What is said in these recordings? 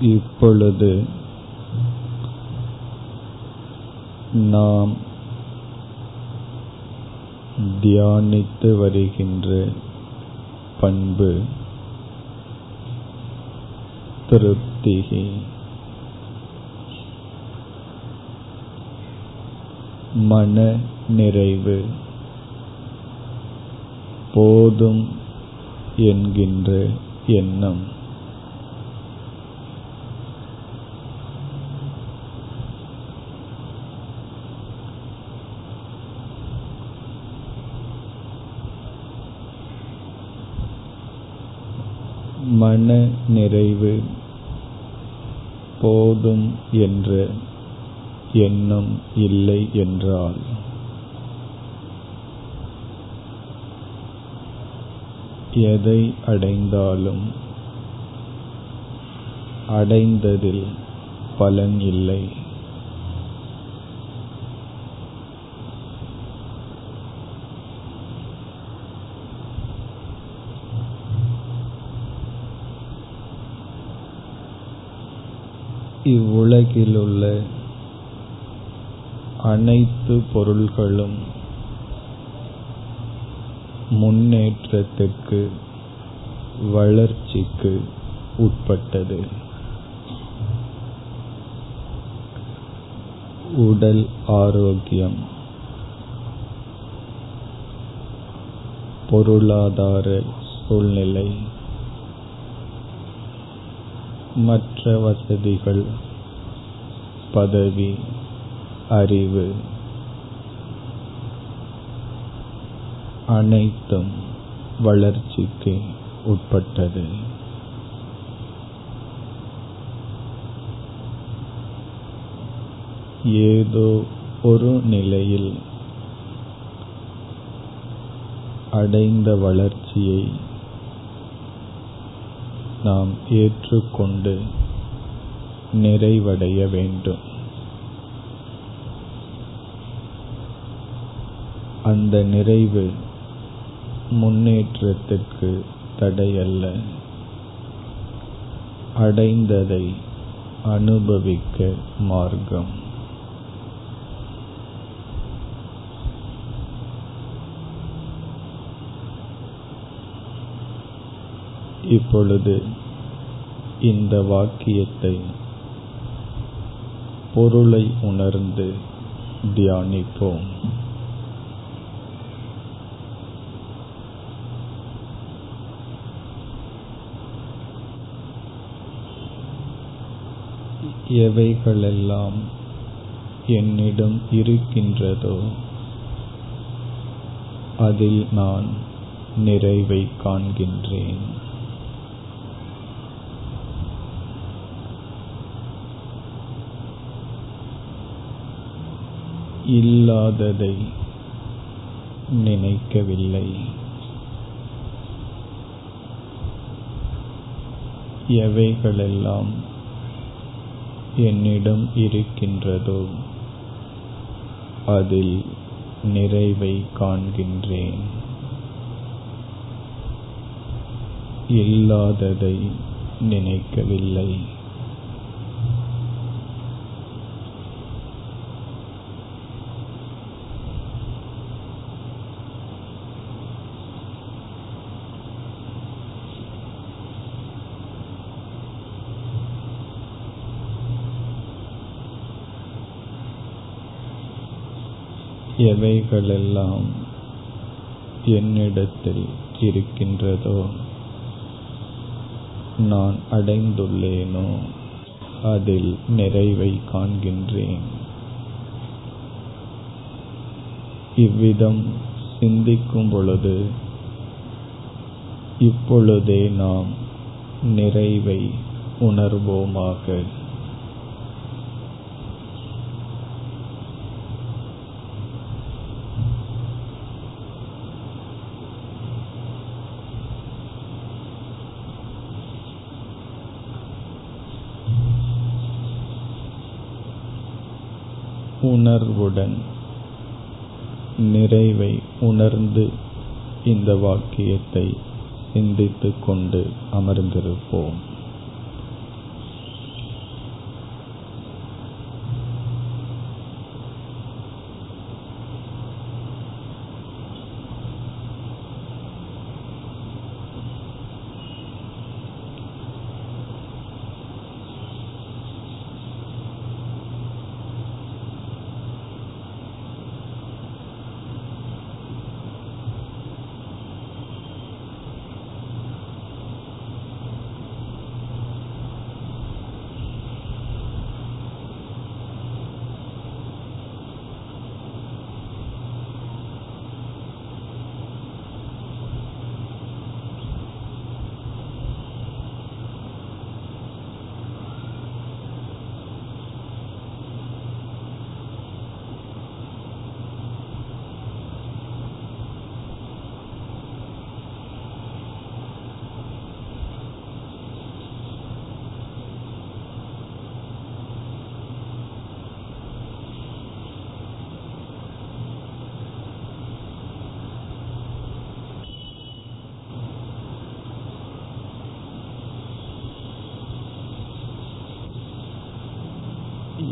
இப்பொழுது நாம் தியானித்து வருகின்ற பண்பு திருப்திகி. மன நிறைவு போதும் என்கின்ற எண்ணம். மன நிறைவு போதும் என்ற எண்ணம் இல்லை என்றால். எதை அடைந்தாலும் அடைந்ததில் பலன் இல்லை. இவ்வுலகிலுள்ள அனைத்து பொருள்களும் முன்னேற்றத்திற்கு வளர்ச்சிக்கு உட்பட்டது. உடல் ஆரோக்கியம் பொருளாதார சூழ்நிலை மற்ற வசதிகள் பதவி அறிவு அனைத்தும் வளர்ச்சிக்கு உட்பட்டது. ஏதோ ஒரு நிலையில் அடைந்த வளர்ச்சியை நாம் ஏற்றுக்கொண்டு நிறைவடைய வேண்டும். அந்த நிறைவு முன்னேற்றத்திற்கு தடையல்ல. அடைந்ததை அனுபவிக்க மார்க்கம். இப்பொழுது இந்த வாக்கியத்தை பொருளை உணர்ந்து தியானிப்போம். எவைகளெல்லாம் என்னிடம் இருக்கின்றதோ அதில் நான் நிறைவை காண்கின்றேன். இல்லாததை நினைக்கவில்லை. எவைகளெல்லாம் என்னிடம் இருக்கின்றதோ அதில் நிறைவை காண்கின்றேன். இல்லாததை நினைக்கவில்லை. எவைகளெல்லாம் என்னிடத்தில் இருக்கின்றதோ நான் அடைந்துள்ளேனோ அதில் நிறைவை காண்கின்றேன். இவ்விதம் சிந்திக்கும் பொழுது இப்பொழுதே நாம் நிறைவை உணர்வோமாக உணர்வுடன் நிறைவை உணர்ந்து இந்த வாக்கியத்தை சிந்தித்துக் கொண்டு அமர்ந்திருப்போம்.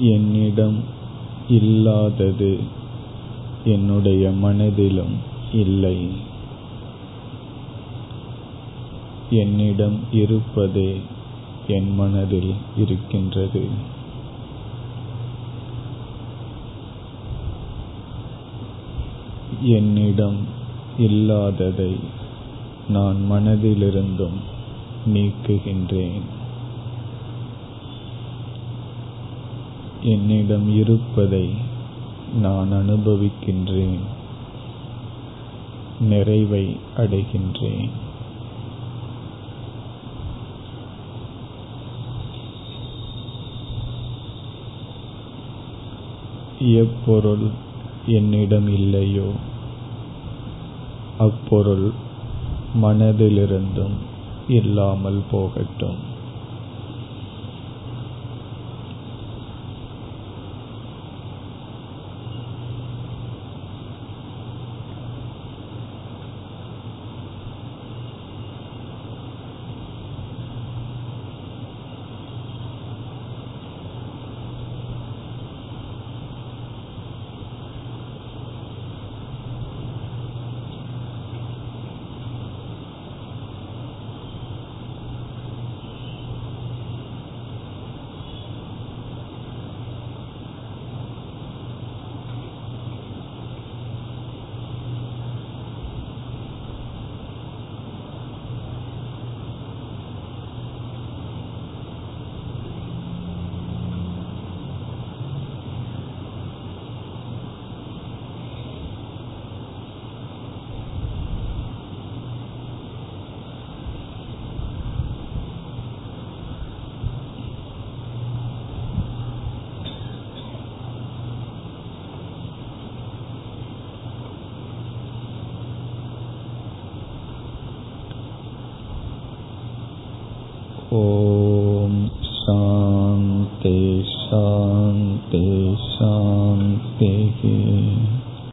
என்னிடம் இல்லாதது என்னுடைய மனதிலும் இல்லை. என்னிடம் இருப்பதே என் மனதில் இருக்கின்றது. என்னிடம் இல்லாததை நான் மனதிலிருந்தும் நீக்குகின்றேன். என்னிடம் இருப்பதை நான் அனுபவிக்கின்றேன். நிறைவை அடைகின்றேன். எப்பொருள் என்னிடம் இல்லையோ அப்பொருள் மனதிலிருந்தும் இல்லாமல் போகட்டும்.